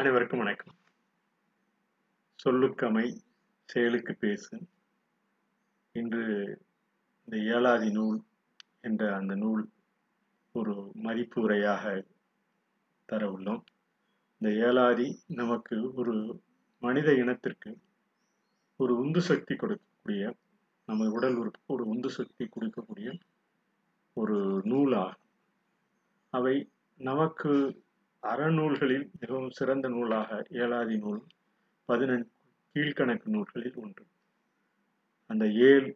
அனைவருக்கும் வணக்கம். சொல்லுக்கமை செயலுக்கு பேசு. இன்று இந்த ஏழாதி நூல் என்ற அந்த நூல் ஒரு மதிப்பு உரையாக தர உள்ளோம். இந்த ஏழாதி நமக்கு ஒரு மனித இனத்திற்கு ஒரு உந்து சக்தி கொடுக்கக்கூடிய நமது உடல் உறுப்புக்கு ஒரு உந்து சக்தி கொடுக்கக்கூடிய ஒரு நூலாகும். அவை நமக்கு அறநூல்களில் மிகவும் சிறந்த நூலாக ஏழாதி நூல் பதினெண் கீழ்கணக்கு நூல்களில் ஒன்று. அந்த ஏழ்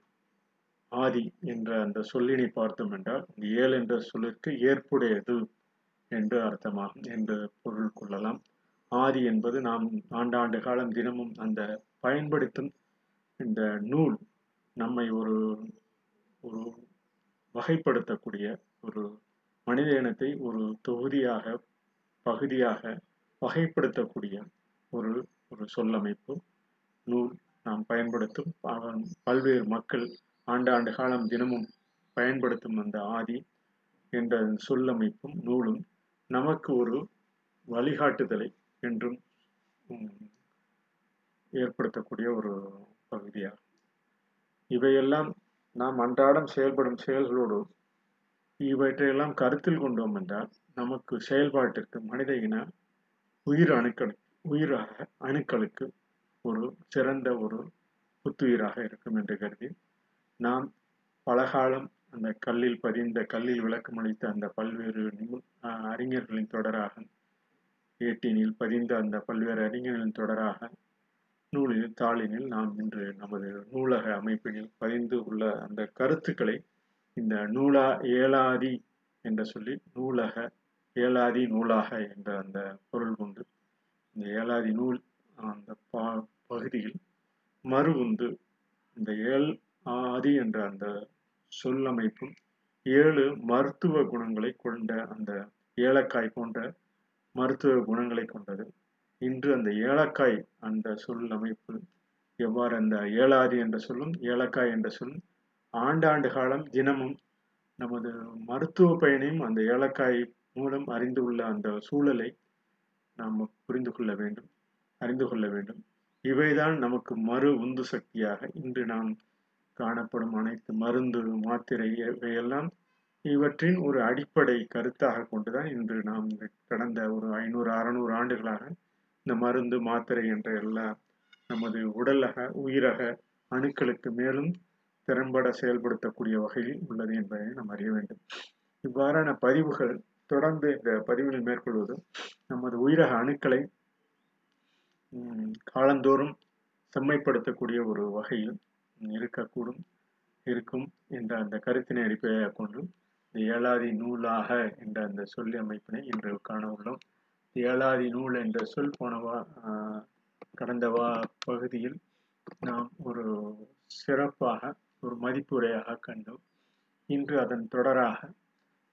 ஆதி என்ற அந்த சொல்லினை பார்த்தோம் என்றால் இந்த ஏழ் என்ற சொல்லிற்கு ஏற்புடையது என்று அர்த்தமாகும் என்று பொருள் கொள்ளலாம். ஆதி என்பது நாம் ஆண்டாண்டு காலம் தினமும் அந்த பயன்படுத்தும் இந்த நூல் நம்மை ஒரு ஒரு வகைப்படுத்தக்கூடிய ஒரு மனித இனத்தை ஒரு தொகுதியாக பகுதியாக வகைப்படுத்தக்கூடிய ஒரு ஒரு சொல்லமைப்பு நூல் நாம் பயன்படுத்தும். பல்வேறு மக்கள் ஆண்டாண்டு காலம் தினமும் பயன்படுத்தும் அந்த ஆதி என்ற சொல்லமைப்பும் நூலும் நமக்கு ஒரு வழிகாட்டுதலை என்றும் ஏற்படுத்தக்கூடிய ஒரு பகுதியாகும். இவையெல்லாம் நாம் அன்றாடம் செயல்படும் செயல்களோடு இவற்றையெல்லாம் கருத்தில் கொண்டோம் என்றால் நமக்கு செயல்பாட்டிற்கு மனித இன உயிர் அணுக்கள் உயிராக அணுக்களுக்கு ஒரு சிறந்த ஒரு புத்துயிராக இருக்கும் என்று கருதி நாம் பலகாலம் அந்த கல்லில் பதிந்த கல்லில் விளக்கம் அளித்த அந்த பல்வேறு அறிஞர்களின் தொடராக ஏட்டினில் பதிந்த அந்த பல்வேறு அறிஞர்களின் தொடராக நூலில் தாளினில் நாம் இன்று நமது நூலக அமைப்பினில் பதிந்து உள்ள அந்த கருத்துக்களை இந்த நூலா ஏலாதி என்று சொல்லி நூலக ஏழாதி நூலாக என்ற அந்த பொருள் உண்டு. இந்த ஏழாதி நூல் அந்த பா பகுதியில் மறு உந்து இந்த ஏழ் ஆதி என்ற அந்த சொல்லமைப்பும் ஏழு மருத்துவ குணங்களை கொண்ட அந்த ஏலக்காய் போன்ற மருத்துவ குணங்களை கொண்டது. இன்று அந்த ஏலக்காய் அந்த சொல் அமைப்பு எவ்வாறு அந்த ஏழாதி என்ற சொல்லும் ஏலக்காய் என்ற சொல்லும் ஆண்டாண்டு காலம் தினமும் நமது மருத்துவ பயனையும் அந்த ஏலக்காய் மூலம் அறிந்துள்ள அந்த சூழலை நாம் புரிந்து கொள்ள வேண்டும் அறிந்து கொள்ள வேண்டும். இவைதான் நமக்கு மறு உந்து சக்தியாக இன்று நாம் காணப்படும் அனைத்து மருந்து மாத்திரை இவையெல்லாம் இவற்றின் ஒரு அடிப்படை கருத்தாக கொண்டுதான் இன்று நாம் கடந்த ஒரு ஐநூறு அறநூறு ஆண்டுகளாக இந்த மருந்து மாத்திரை என்ற எல்லா நமது உடலக உயிரக அணுக்களுக்கு மேலும் திறம்பட செயல்படுத்தக்கூடிய வகையில் உள்ளது என்பதை நாம் அறிய வேண்டும். இவ்வாறான பதிவுகள் தொடர்ந்து இந்த பதிவுகள் மேற்கொள்வது நமது உயிரக அணுக்களை காலந்தோறும் செம்மைப்படுத்தக்கூடிய ஒரு வகையில் இருக்கக்கூடும் இருக்கும் என்ற அந்த கருத்தினை அடிப்படையாக கொண்டு இந்த ஏழாதி நூலாக என்ற அந்த சொல் அமைப்பினை இன்று காண உள்ளோம். ஏழாதி நூல் என்ற சொல் போனவா கடந்த வா பகுதியில் நாம் ஒரு சிறப்பாக ஒரு மதிப்புரையாக கண்டோம். இன்று அதன் தொடராக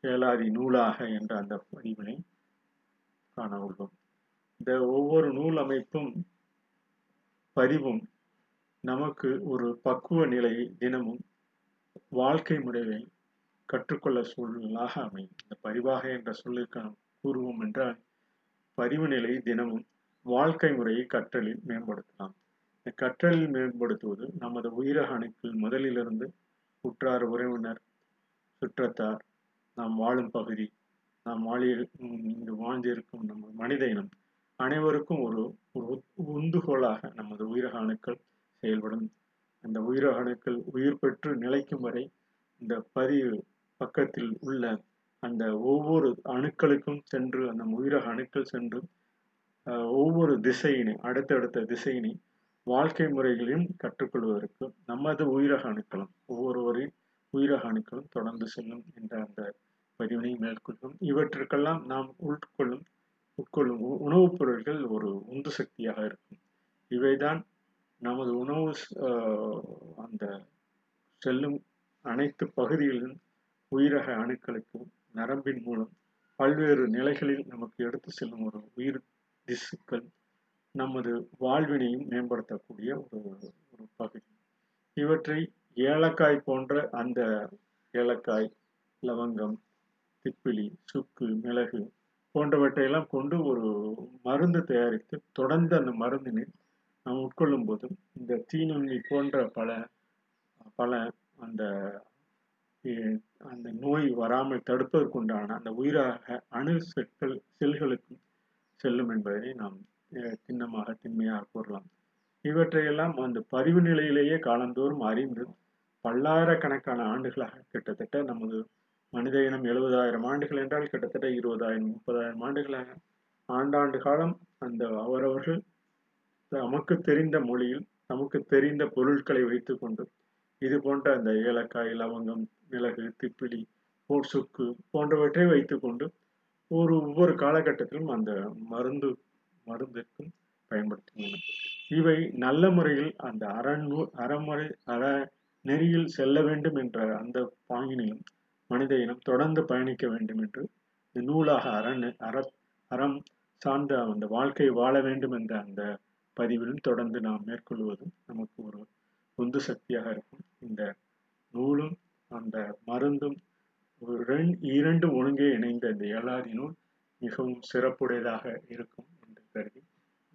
ஏழாதி நூலாக என்ற அந்த பதிவினை காண உள்ளோம் இந்த ஒவ்வொரு நூல் அமைப்பும் பதிவும் நமக்கு ஒரு பக்குவ நிலையை தினமும் வாழ்க்கை முறையை கற்றுக்கொள்ள சூழலாக அமையும். இந்த பதிவாக என்ற சொல்லுக்கு கூறுவோம் என்றால் பதிவு நிலை தினமும் வாழ்க்கை முறையை கற்றலில் மேம்படுத்தலாம். இந்த கற்றலில் மேம்படுத்துவது நமது உயிரக அணுக்கள் முதலிலிருந்து உற்றார் உறவினர் சுற்றத்தார் நாம் வாழும் பகுதி நாம் வாழி இங்கு வாழ்ந்திருக்கும் நம்ம மனித இனம் அனைவருக்கும் ஒரு ஒரு உந்துகோலாக நமது உயிரக அணுக்கள் செயல்படும். அந்த உயிரக அணுக்கள் உயிர் பெற்று நிலைக்கும் வரை இந்த பதிவு பக்கத்தில் உள்ள அந்த ஒவ்வொரு அணுக்களுக்கும் சென்று அந்த உயிரக அணுக்கள் சென்று ஒவ்வொரு திசையினை அடுத்தடுத்த திசையினை வாழ்க்கை முறைகளையும் கற்றுக்கொள்வதற்கு நமது உயிரக அணுக்களும் ஒவ்வொருவரின் உயிரக அணுக்களும் தொடர்ந்து செல்லும் என்ற அந்த பதிவினை மேற்கொள்ளும். இவற்றுக்கெல்லாம் நாம் உட்கொள்ளும் உட்கொள்ளும் உணவுப் பொருட்கள் ஒரு உந்து சக்தியாக இருக்கும். இவைதான் நமது உணவு அந்த செல்லும் அனைத்து பகுதிகளிலும் உயிரக அணுக்களுக்கு நரம்பின் மூலம் பல்வேறு நிலைகளில் நமக்கு எடுத்து செல்லும் ஒரு உயிர் திசுக்கள் நமது வாழ்வினையும் மேம்படுத்தக்கூடிய ஒரு ஒரு பகுதி. இவற்றை ஏலக்காய் போன்ற அந்த ஏலக்காய் லவங்கம் திப்பிலி சுக்கு மிளகு போன்றவற்றையெல்லாம் கொண்டு ஒரு மருந்து தயாரித்து தொடர்ந்து அந்த மருந்தினை நாம் உட்கொள்ளும் போதும் இந்த தீநுண்ணி போன்ற பல பல அந்த அந்த நோய் வராமல் தடுப்பதற்குண்டான அந்த உயிராக அணு செற்கள் செல்களுக்கும் செல்லும் என்பதை நாம் திண்ணமாக திண்மையாக கூறலாம். இவற்றையெல்லாம் அந்த பதிவு நிலையிலேயே காலந்தோறும் அறிந்து பல்லாயிரக்கணக்கான ஆண்டுகளாக கிட்டத்தட்ட நமது மனித இனம் எழுபதாயிரம் ஆண்டுகள் என்றால் கிட்டத்தட்ட இருபதாயிரம் முப்பதாயிரம் ஆண்டுகளாக. ஆண்டாண்டு காலம் அந்த அவரவர்கள் நமக்கு தெரிந்த மொழியில் நமக்கு தெரிந்த பொருட்களை வைத்துக்கொண்டு இது போன்ற அந்த ஏலக்காய் லவங்கம் மிளகு திப்பிலி போ- சுக்கு போன்றவற்றை வைத்துக்கொண்டு ஒரு ஒவ்வொரு காலகட்டத்திலும் அந்த மருந்து மருந்திற்கும் பயன்படுத்துகின்றன இவை நல்ல முறையில் அந்த அறநூ அறமுறை அற நெறியில் செல்ல வேண்டும் என்ற அந்த பாங்கினிலும் மனித இனம் தொடர்ந்து பயணிக்க வேண்டும் என்று இந்த நூலாக அரண் அற அறம் சார்ந்த அந்த வாழ்க்கை வாழ வேண்டும் என்ற அந்த பதிவிலும் தொடர்ந்து நாம் மேற்கொள்வதும் நமக்கு ஒரு உந்து சக்தியாக இருக்கும். இந்த நூலும் அந்த மருந்தும் ஒரு இரண்டு ஒழுங்கே இணைந்த இந்த ஏழாதி நூல் மிகவும் சிறப்புடையதாக இருக்கும் என்று கருதி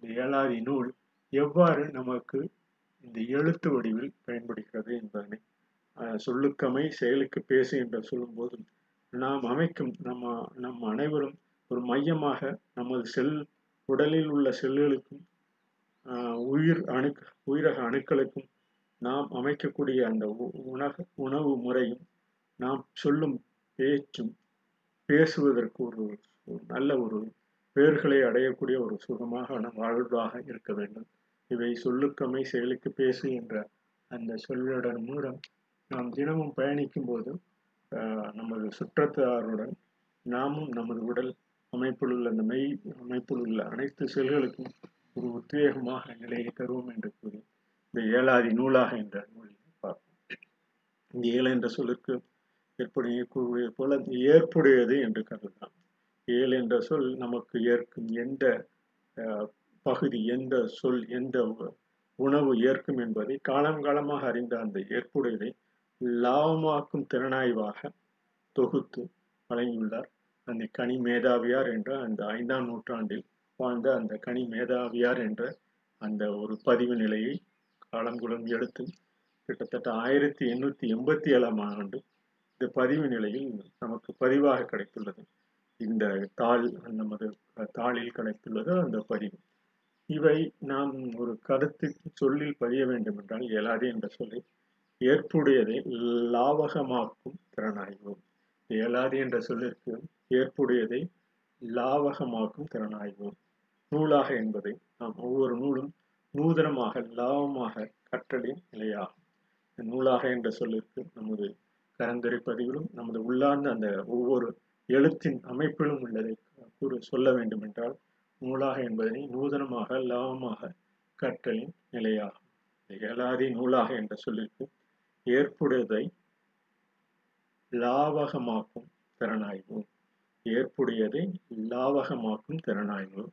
இந்த ஏழாதி நூல் எவ்வாறு நமக்கு இந்த எழுத்து வடிவில் சொல்லுக்கமை செயலுக்கு பேசு என்று சொல்லும்போது நாம் அமைக்கும் நம்ம நம் அனைவரும் ஒரு மையமாக நமது செல் உடலில் உள்ள செல்களுக்கும் ஆஹ், உயிர் அணு உயிரக அணுக்களுக்கும் நாம் அமைக்கக்கூடிய அந்த உணவு உணவு முறையும் நாம் சொல்லும் பேச்சும் பேசுவதற்கு ஒரு நல்ல ஒரு பேர்களை அடையக்கூடிய ஒரு சுகமான வாழ்வாக இருக்க வேண்டும். இவை சொல்லுக்கமை செயலுக்கு பேசு என்ற அந்த சொல்லுடன் மூலம் நாம் தினமும் பயணிக்கும் போது ஆஹ், நமது சுற்றத்தாருடன் நாமும் நமது உடல் அமைப்பில் உள்ள அந்த மெய் அமைப்பில் உள்ள அனைத்து செல்களுக்கும் ஒரு உத்வேகமாக நிலையை தருவோம் என்று கூறி இந்த ஏழாதி நூலாக என்ற நூலில் பார்ப்போம். இந்த ஏழு என்ற சொல்லுக்கு ஏற்புடைய கூறியது போல ஏற்புடையது என்று கருதலாம். ஏழு என்ற சொல் நமக்கு ஏற்கும் எந்த அஹ், பகுதி எந்த சொல் எந்த உணவு ஏற்கும் என்பதை காலம் காலமாக அறிந்த அந்த ஏற்புடையதை லாபமாக்கும் திறனாய்வாக தொகுத்து வழங்கியுள்ளார். அந்த கனி மேதாவியார் என்ற அந்த ஐந்தாம் நூற்றாண்டில் வாழ்ந்த அந்த கனி மேதாவியார் என்ற அந்த ஒரு பதிவு நிலையை காலங்குளம் எடுத்து கிட்டத்தட்ட ஆயிரத்தி எண்ணூத்தி எண்பத்தி ஏழாம் ஆண்டு இந்த பதிவு நிலையில் நமக்கு பதிவாக கிடைத்துள்ளது. இந்த தாள் நமது தாளில் கிடைத்துள்ளது அந்த பதிவு. இவை நாம் ஒரு கருத்து சொல்லில் பதிய வேண்டும் என்றால் இயலாது என்ற சொல்லை ஏற்புடையதை லாவகமாக்கும் திறனாய்வு. இயலாது என்ற சொல்லிற்கு ஏற்புடையதை லாவகமாக்கும் திறனாய்வு. நூலாக என்பதை நாம் ஒவ்வொரு நூலும் நூதனமாக லாபமாக கற்றலின் நிலையாகும். நூலாக என்ற சொல்லிற்கு நமது கரந்துரை பதிவிலும் நமது உள்ளார்ந்த அந்த ஒவ்வொரு எழுத்தின் அமைப்பிலும் உள்ளதை கூறு சொல்ல வேண்டும் என்றால் நூலாக என்பதனை நூதனமாக லாபமாக கற்றலின் நிலையாகும். இந்த ஏலாதி நூலாக என்ற சொல்லிற்கு ஏற்புடையதை லாவகமாக்கும் திறனாய்வு. ஏற்புடையதை லாவகமாக்கும் திறனாய்வு.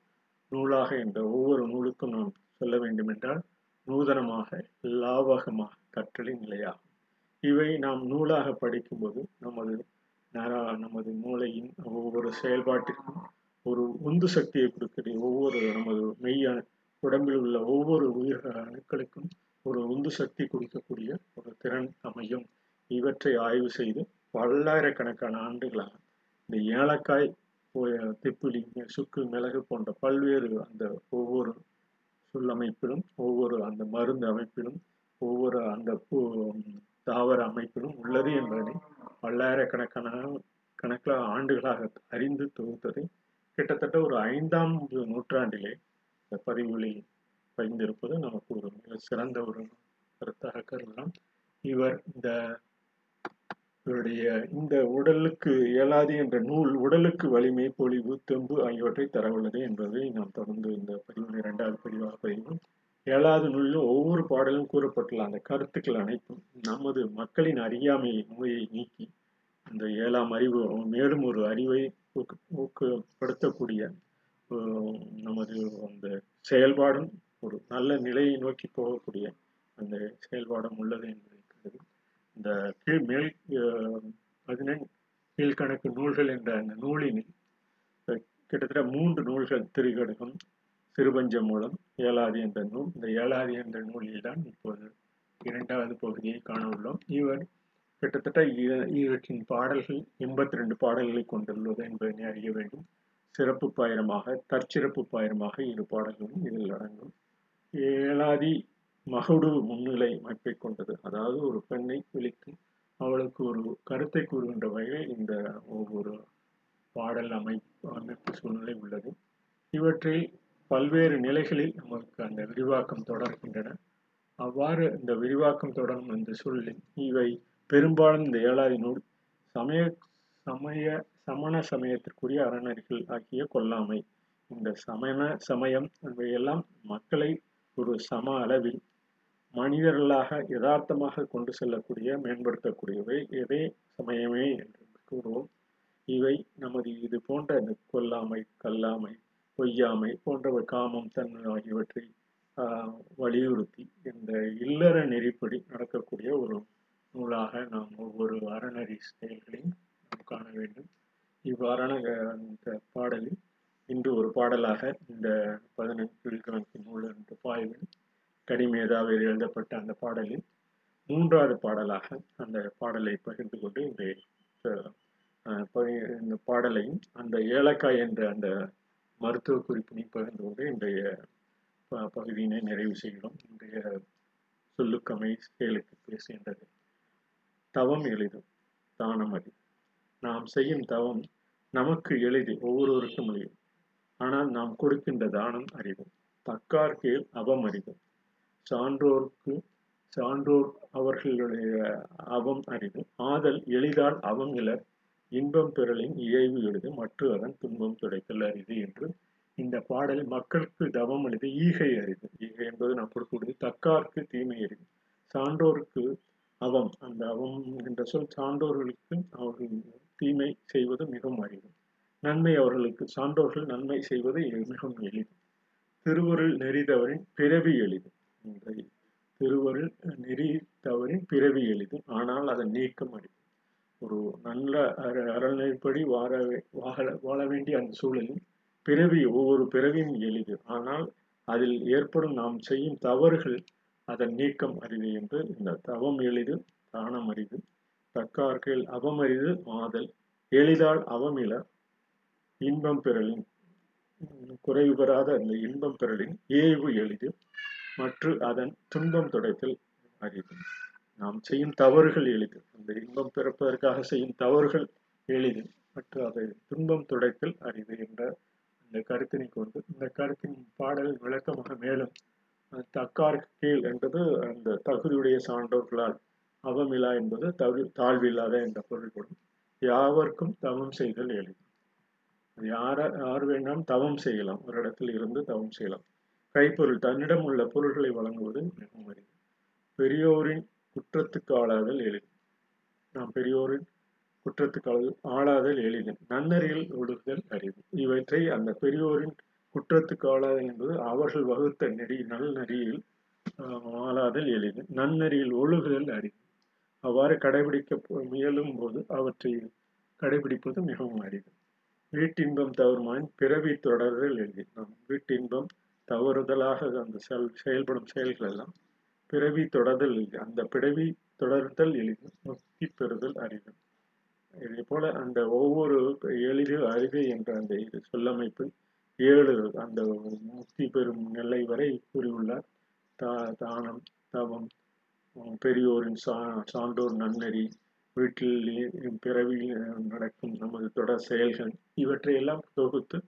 நூலாக என்ற ஒவ்வொரு நூலுக்கும் நாம் சொல்ல வேண்டும் என்றால் நூதனமாக லாவகமாக கற்றலின் நிலையாகும். இவை நாம் நூலாக படிக்கும்போது நமது நரா- நமது மூளையின் ஒவ்வொரு செயல்பாட்டிற்கும் ஒரு உந்து சக்தியை கொடுக்கக்கூடிய ஒவ்வொரு நமது மெய்யான உடம்பில் உள்ள ஒவ்வொரு உயிர் அணுக்களுக்கும் ஒரு உந்து சக்தி கொடுக்கக்கூடிய ஒரு திறன் அமையும். இவற்றை ஆய்வு செய்து பல்லாயிரக்கணக்கான ஆண்டுகளாக இந்த ஏலக்காய் ஒ- திப்பிலி சுக்கு மிளகு போன்ற பல்வேறு அந்த ஒவ்வொரு சொல்லமைப்பிலும் ஒவ்வொரு அந்த மருந்து அமைப்பிலும் ஒவ்வொரு அந்த பூ- தாவர அமைப்பிலும் உள்ளது என்பதனை பல்லாயிரக்கணக்கான கணக்கில் ஆண்டுகளாக அறிந்து தொகுத்ததை கிட்டத்தட்ட ஒரு ஐந்தாம் நூற்றாண்டிலே இந்த பதிவுகளில் பயந்திருப்பது நமக்கு ஒரு மிக சிறந்த ஒரு கருத்தாக கருதலாம். இவர் இந்த இவருடைய இந்த உடலுக்கு இயலாது என்ற நூல் உடலுக்கு வலிமை பொலிவு தெம்பு ஆகியவற்றை தரவுள்ளது என்பதை நாம் தொடர்ந்து இந்த பதிவு இரண்டாவது பதிவாக பதிவோம் ஏழாவது நூலிலும் ஒவ்வொரு பாடலும் கூறப்பட்டுள்ள அந்த கருத்துக்கள் அனைத்தும் நமது மக்களின் அறியாமை நோயை நீக்கி அந்த ஏழாம் அறிவு மேலும் ஒரு அறிவை ஊக்கப்படுத்தக்கூடிய நமது அந்த செயல்பாடும் ஒரு நல்ல நிலையை நோக்கி போகக்கூடிய அந்த செயல்பாடும் உள்ளது என்பதை இந்த கீழ் மேல் பதினெண் கீழ்கணக்கு நூல்கள் என்ற அந்த நூலினில் கிட்டத்தட்ட மூன்று நூல்கள் திருக்கடுகம் சிறுபஞ்ச மூலம் ஏழாதி என்ற நூல் இந்த ஏழாதி என்ற நூலில் தான் இப்போது இரண்டாவது பகுதியை காண உள்ளோம். இவர் கிட்டத்தட்ட இவற்றின் பாடல்கள் எண்பத்தி ரெண்டு பாடல்களை கொண்டுள்ளது என்பதனை அறிய வேண்டும். சிறப்பு பாயிரமாக தற்சிறப்பு பாயிரமாக இரு பாடல்களும் இதில் அடங்கும். ஏழாதி மகுடு முன்னிலை அமைப்பை கொண்டது. அதாவது ஒரு பெண்ணை விழித்து அவளுக்கு ஒரு கருத்தை கூறுகின்ற வகையில் இந்த ஒவ்வொரு பாடல் அமைப்பு அமைப்பு சூழ்நிலை உள்ளது. இவற்றில் பல்வேறு நிலைகளில் நமக்கு அந்த விரிவாக்கம் தொடர்கின்றன. அவ்வாறு இந்த விரிவாக்கம் தொடரும் இந்த சூழலில் இவை பெரும்பாலும் இந்த ஏழாதி நூல் சமய சமய சமண சமயத்திற்குரிய அறநெறிகள் ஆகிய கொல்லாமை. இந்த சமண சமயம் இவையெல்லாம் மக்களை ஒரு சம அளவில் மனிதர்களாக யதார்த்தமாக கொண்டு செல்லக்கூடிய மேம்படுத்தக்கூடியவை எதே சமயமே என்று கூறுவோம். இவை நமது இது போன்ற இந்த கொல்லாமை கல்லாமை பொய்யாமை போன்றவை காமம் தன்மை ஆகியவற்றை ஆஹ், வலியுறுத்தி இந்த இல்லற நெறிப்படி நடக்கக்கூடிய ஒரு நூலாக நாம் ஒவ்வொரு அறநெறி செயல்களையும் நாம் காண வேண்டும். இவ்வாறான அந்த பாடலில் இன்று ஒரு பாடலாக இந்த பதினெட்டு கீழ்கணக்கு நூல் என்ற பாய்வில் கடிமேதாவில் எழுதப்பட்ட அந்த பாடலில் மூன்றாவது பாடலாக அந்த பாடலை பகிர்ந்து கொண்டு இந்த இந்த பாடலையும் அந்த ஏலக்காய் என்ற அந்த மருத்துவ குறிப்பினை பகிர்ந்து கொண்டு இன்றைய ப- பகுதியினை நிறைவு செய்கிறோம். இன்றைய சொல்லுக்கமை செயலுக்கு பேசுகின்றது. தவம் எளிது தானம் அது நாம் செய்யும் தவம் நமக்கு எளிது ஒவ்வொருவருக்கும் எளிது. ஆனால் நாம் கொடுக்கின்ற தானம் அறிவு. தக்கார்க்கு அவம் அறிவு. சான்றோர்க்கு சான்றோர் அவர்களுடைய அவம் அறிவு. ஆதல் எளிதால் அவம் இன்பம் பெறலின் இயைவு எழுது. மற்ற அதன் துன்பம் துடைத்தல் அறிவு என்று இந்த பாடல் மக்களுக்கு தவம் அளிது ஈகை அறிது ஈகை என்பது நாம் கொடுக்கக்கூடிய தக்கார்க்கு தீமை அறிவு. சான்றோருக்கு அவம். அந்த அவம் என்ற சொல் சான்றோர்களுக்கு அவர்கள் தீமை செய்வது மிகவும் அறிவு நன்மை அவர்களுக்கு சான்றோர்கள் நன்மை செய்வது மிகவும் எளிது. திருவருள் நெறிதவரின் பிறவி எளிது. திருவருள் நெறி தவறின் பிறவி எளிது. ஆனால் அதன் நீக்கம் அரிது ஒரு நல்ல அற- அறநிலைப்படி வாழ வாழ வாழ வேண்டிய அந்த சூழலில் பிறவி ஒவ்வொரு பிறவியும் எளிது. ஆனால் அதில் ஏற்படும் நாம் செய்யும் தவறுகள் அதன் நீக்கம் அரிது என்று இந்த தவம் எளிது தானம் அரிது. தக்கார்கள் அவமரிது ஆதல் எளிதால் அவமில இன்பம் பெறலின். உம், குறைவு பெறாத அந்த இன்பம் பெறலின். ஏய்வு எளிது மற்ற அதன் துன்பம் துடைத்தல் அரிது. நாம் செய்யும் தவறுகள் எளிது. அந்த இன்பம் பிறப்பதற்காக செய்யும் தவறுகள் எளிது மற்ற அதை துன்பம் துடைத்தல் அரிது என்ற அந்த கருத்தினை கொண்டு இந்த கருத்தின் பாடல் விளக்கமாக மேலும் தக்கார் கீழ் என்பது அந்த தகுதியுடைய சான்றோர்களால் அவமிலா என்பது தகு தாழ்வில்லாத என்ற பொருள்படும் யாவர்க்கும் தவம் செய்தல் எளிது. யார யார் வேண்டாம் தவம் செய்யலாம். ஒரு இடத்தில் இருந்து தவம் செய்யலாம். கைப்பொருள் தன்னிடம் உள்ள பொருள்களை வழங்குவது மிகவும் அரிது. பெரியோரின் குற்றத்துக்கு ஆளாதல் எளிது. நாம் பெரியோரின் குற்றத்துக்கு ஆளாதல் எளிது. நன்னறியில் ஒழுகுதல் அறிவு இவற்றை அந்த பெரியோரின் குற்றத்துக்கு ஆளாதல் என்பது அவர்கள் வகுத்த நெறி நல்நெறியில் ஆஹ், ஆளாதல் எளிது. நன்னறியில் ஒழுகுதல் அறிவு அவ்வாறு கடைபிடிக்க முயலும் போது அவற்றை கடைபிடிப்பது மிகவும் அரிது. வீட்டின்பம் தவறுமாயின் பிறவி தொடர்கள் எளிது நாம் வீட்டின்பம் தவறுதலாக அந்த செல் செயல்படும் செயல்கள் எல்லாம் பிறவி தொடர்தல் எளிது. அந்த பிறவி தொடர்தல் எளிது முக்தி பெறுதல் அரிது. இதே போல அந்த ஒவ்வொரு எளிது அரிது என்ற அந்த இது சொல்லமைப்பில் ஏழு அந்த முக்தி பெறும் நிலை வரை கூறியுள்ளார். தா தானம் தவம் பெரியோரின் சா சான்றோர் நன்னெறி வீட்டில் பிறவியில் நடக்கும் நமது தொடர் செயல்கள் இவற்றையெல்லாம் தொகுத்து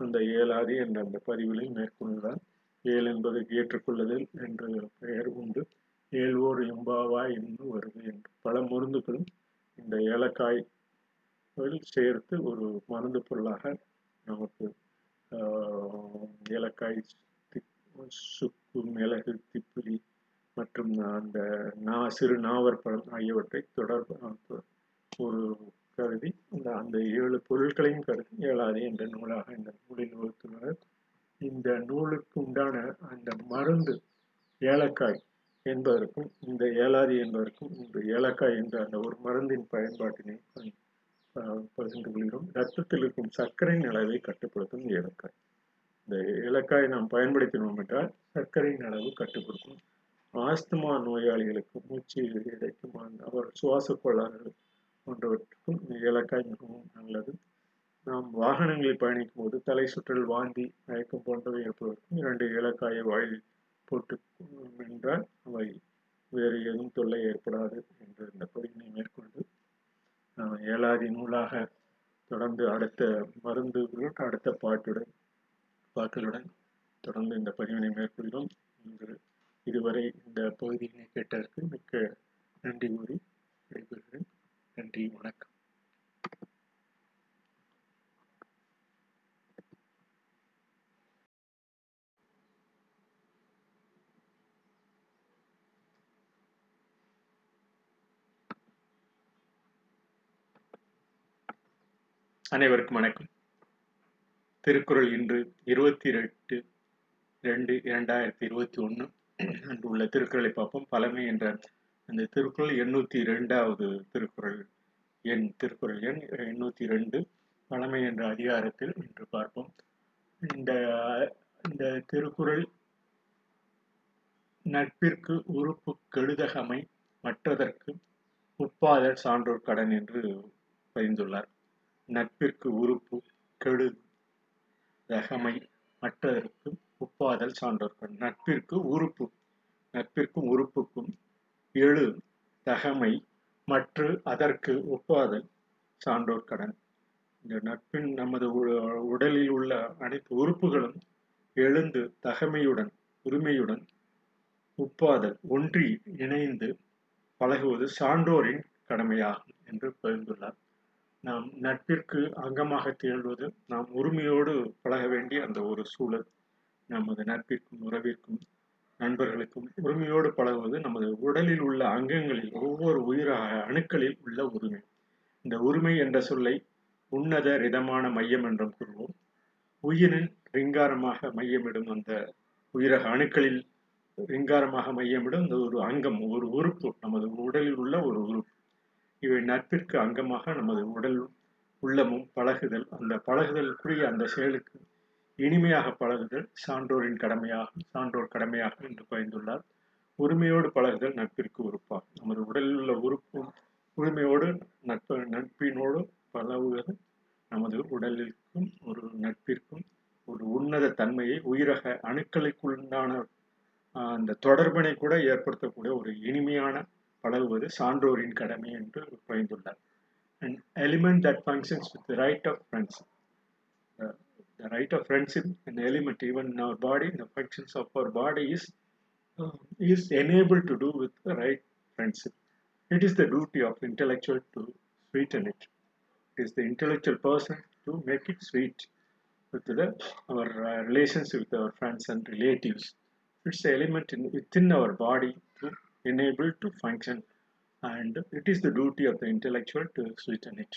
அந்த ஏழாதி என்ற அந்த பதிவிலை மேற்கொண்டுதான் ஏழு என்பது ஏற்றுக்கொள்ளுதல் என்ற பெயர் உண்டு. ஏழ்வோர் எம்பாவா என்று வருது என்று. பல மருந்துகளும் இந்த ஏலக்காய் சேர்த்து ஒரு மருந்து பொருளாக நமக்கு ஏலக்காய் சுக்கு மிளகு திப்பிலி மற்றும் அந்த நா சிறு நாவற்பழம் ஆகியவற்றை தொடர்பு ஒரு கருதி இந்த அந்த ஏழு பொருட்களையும் கருதி ஏழாது என்ற நூலாக இந்த நூலில் வகுத்துள்ளனர் இந்த நூலுக்கு உண்டான அந்த மருந்து ஏலக்காய் என்பதற்கும் இந்த ஏலாதி என்பதற்கும் இந்த ஏலக்காய் என்ற அந்த ஒரு மருந்தின் பயன்பாட்டினை பகிர்ந்து கொள்கிறோம். ரத்தத்தில் இருக்கும் சர்க்கரையின் அளவை கட்டுப்படுத்தும் ஏலக்காய். இந்த ஏலக்காய் நாம் பயன்படுத்தினோம் என்றால் சர்க்கரையின் அளவு கட்டுப்படுத்தும் ஆஸ்துமா நோயாளிகளுக்கு மூச்சு இறைக்கும் அவர் சுவாச கோளாறுகள் போன்றவற்றுக்கும் ஏலக்காய் மிகவும் நல்லது. நாம் வாகனங்களில் பயணிக்கும் போது தலை சுற்றல் வாந்தி மயக்கம் போன்றவை இருப்பதற்கும் இரண்டு ஏலக்காயை வாயில் போட்டு என்றால் அவை வேறு எதுவும் தொல்லை ஏற்படாது என்று இந்த பதிவினை மேற்கொண்டு ஏழாதி நூலாக தொடர்ந்து அடுத்த மருந்துகளுடன் அடுத்த பாட்டுடன் பாக்களுடன் தொடர்ந்து இந்த பதிவினை மேற்கொள்கிறோம். இதுவரை இந்த பகுதியினை கேட்டதற்கு மிக்க நன்றி கூறி விடைபெறுகிறேன். நன்றி வணக்கம். அனைவருக்கும் வணக்கம். திருக்குறள் இன்று இருபத்தி எட்டு ரெண்டு இரண்டாயிரத்தி இருபத்தி ஒன்று அன்று உள்ள திருக்குறளை பார்ப்போம். பழமை என்ற அந்த திருக்குறள் எண்ணூத்தி இரண்டாவது திருக்குறள். எண் திருக்குறள் எண் எண்ணூத்தி ரெண்டு. பழமை என்ற அதிகாரத்தில் இன்று பார்ப்போம். இந்த இந்த திருக்குறள் நட்பிற்கு உறுப்பு கெடுதகமை மற்றதற்கு உப்பாதல் சான்றோர் கடன் என்று பதிந்துள்ளார். நட்பிற்கு உறுப்பு கெடு தகமை மற்றதற்கு உப்பாதல் சான்றோர்கள் நட்பிற்கு உறுப்பு நட்பிற்கும் உறுப்புக்கும் எழு தகமை மற்ற அதற்கு ஒப்பாதல் சான்றோர் கடன். இந்த நட்பின் நமது உடலில் உள்ள அனைத்து உறுப்புகளும் எழுந்து தகமையுடன் உரிமையுடன் உப்பாதல் ஒன்றி இணைந்து பழகுவது சான்றோரின் கடமையாகும் என்று பகிர்ந்துள்ளார். நாம் நட்பிற்கு அங்கமாக திகழ்வது நாம் உரிமையோடு பழக வேண்டிய அந்த ஒரு சூழல். நமது நட்பிற்கும் உறவிற்கும் நண்பர்களுக்கும் உரிமையோடு பழகுவது நமது உடலில் உள்ள அங்கங்களில் ஒவ்வொரு உயிராக அணுக்களில் உள்ள உரிமை. இந்த உரிமை என்ற சொல்லை உன்னத ரிதமான மையம் என்றும் கூறுவோம். உயிரின் ரிங்காரமாக மையமிடும் அந்த உயிரக அணுக்களில் ரிங்காரமாக மையமிடும் இந்த ஒரு அங்கம் ஒரு உறுப்பு நமது உடலில் உள்ள ஒரு உறுப்பு. இவை நட்பிற்கு அங்கமாக நமது உடல் உள்ளமும் பழகுதல் அந்த பழகுதலுக்குரிய அந்த செயலுக்கு இனிமையாக பழகுதல் சான்றோரின் கடமையாகும் சான்றோர் கடமையாகும் என்று பயந்துள்ளார். உரிமையோடு பழகுதல் நட்பிற்கு உறுப்பாகும். நமது உடலில் உள்ள உறுப்பும் உரிமையோடு நட்பு நட்பினோடு பழகுவது நமது உடலிற்கும் ஒரு நட்பிற்கும் ஒரு உன்னத தன்மையை உயிரக அணுக்களுக்குண்டான அந்த தொடர்பினை கூட ஏற்படுத்தக்கூடிய ஒரு இனிமையான பழகுவது சான்றோரின் கடமை என்று பயந்துள்ளார். An element that functions with the right of the right of friendship, an element even in our body, the functions of our body is uh, is enabled to do with the right friendship. It is the duty of the intellectual to sweeten it. It is the intellectual person to make it sweet with the, our uh, relations with our friends and relatives. It's the element in, within our body to enable to function and it is the duty of the intellectual to sweeten it.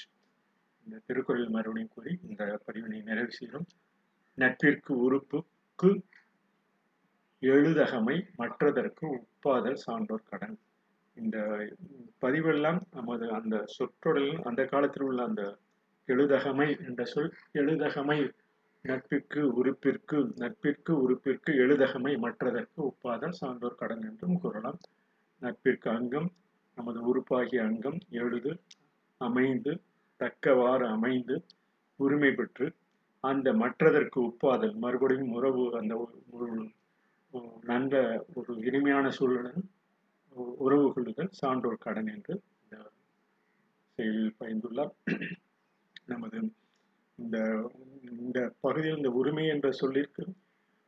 இந்த திருக்குறள் மறுபடியும் கூறி இந்த பதிவினை நிறைவு செய்கிறோம். நட்பிற்கு உறுப்புக்கு எழுதகமை மற்றதற்கு உப்பாதல் சான்றோர் கடன். இந்த பதிவெல்லாம் நமது அந்த சொற்றொடரில் அந்த காலத்தில் உள்ள அந்த எழுதகமை என்ற சொல் எழுதகமை நட்பிற்கு உறுப்பிற்கு நட்பிற்கு உறுப்பிற்கு எழுதகமை மற்றதற்கு உப்பாதல் சான்றோர் கடன் என்றும் கூறலாம். நட்பிற்கு அங்கம் நமது உறுப்பாகிய அங்கம் எழுது அமைந்து தக்கவாறு அமைந்து உரிமை பெற்று அந்த மற்றதற்கு ஒப்பாதல் மறுபடியும் உறவு அந்த ஒரு- நல்ல ஒரு இனிமையான சூழலில் உறவு கொள்ளுதல் சான்றோர் கடன் என்று இந்த செயலில் பயந்துள்ளார் நமது இந்த இந்த பகுதியில் இந்த உரிமை என்ற சொல்லிற்கு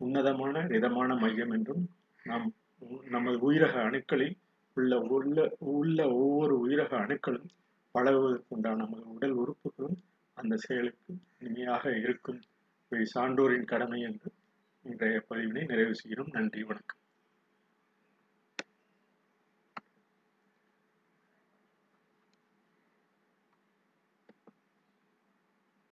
உன்னதமான ரிதமான மையம் என்றும் நாம் உ- நமது உயிரக அணுக்களில் உள்ள உள்ள உள்ள ஒவ்வொரு உயிரக அணுக்களும் பழகுவதற்குண்டான நமது உடல் உறுப்புகளும் அந்த செயலுக்கு இனிமையாக இருக்கும். இவை சான்றோரின் கடமை என்று இன்றைய பதிவினை நிறைவு செய்கிறோம். நன்றி வணக்கம்.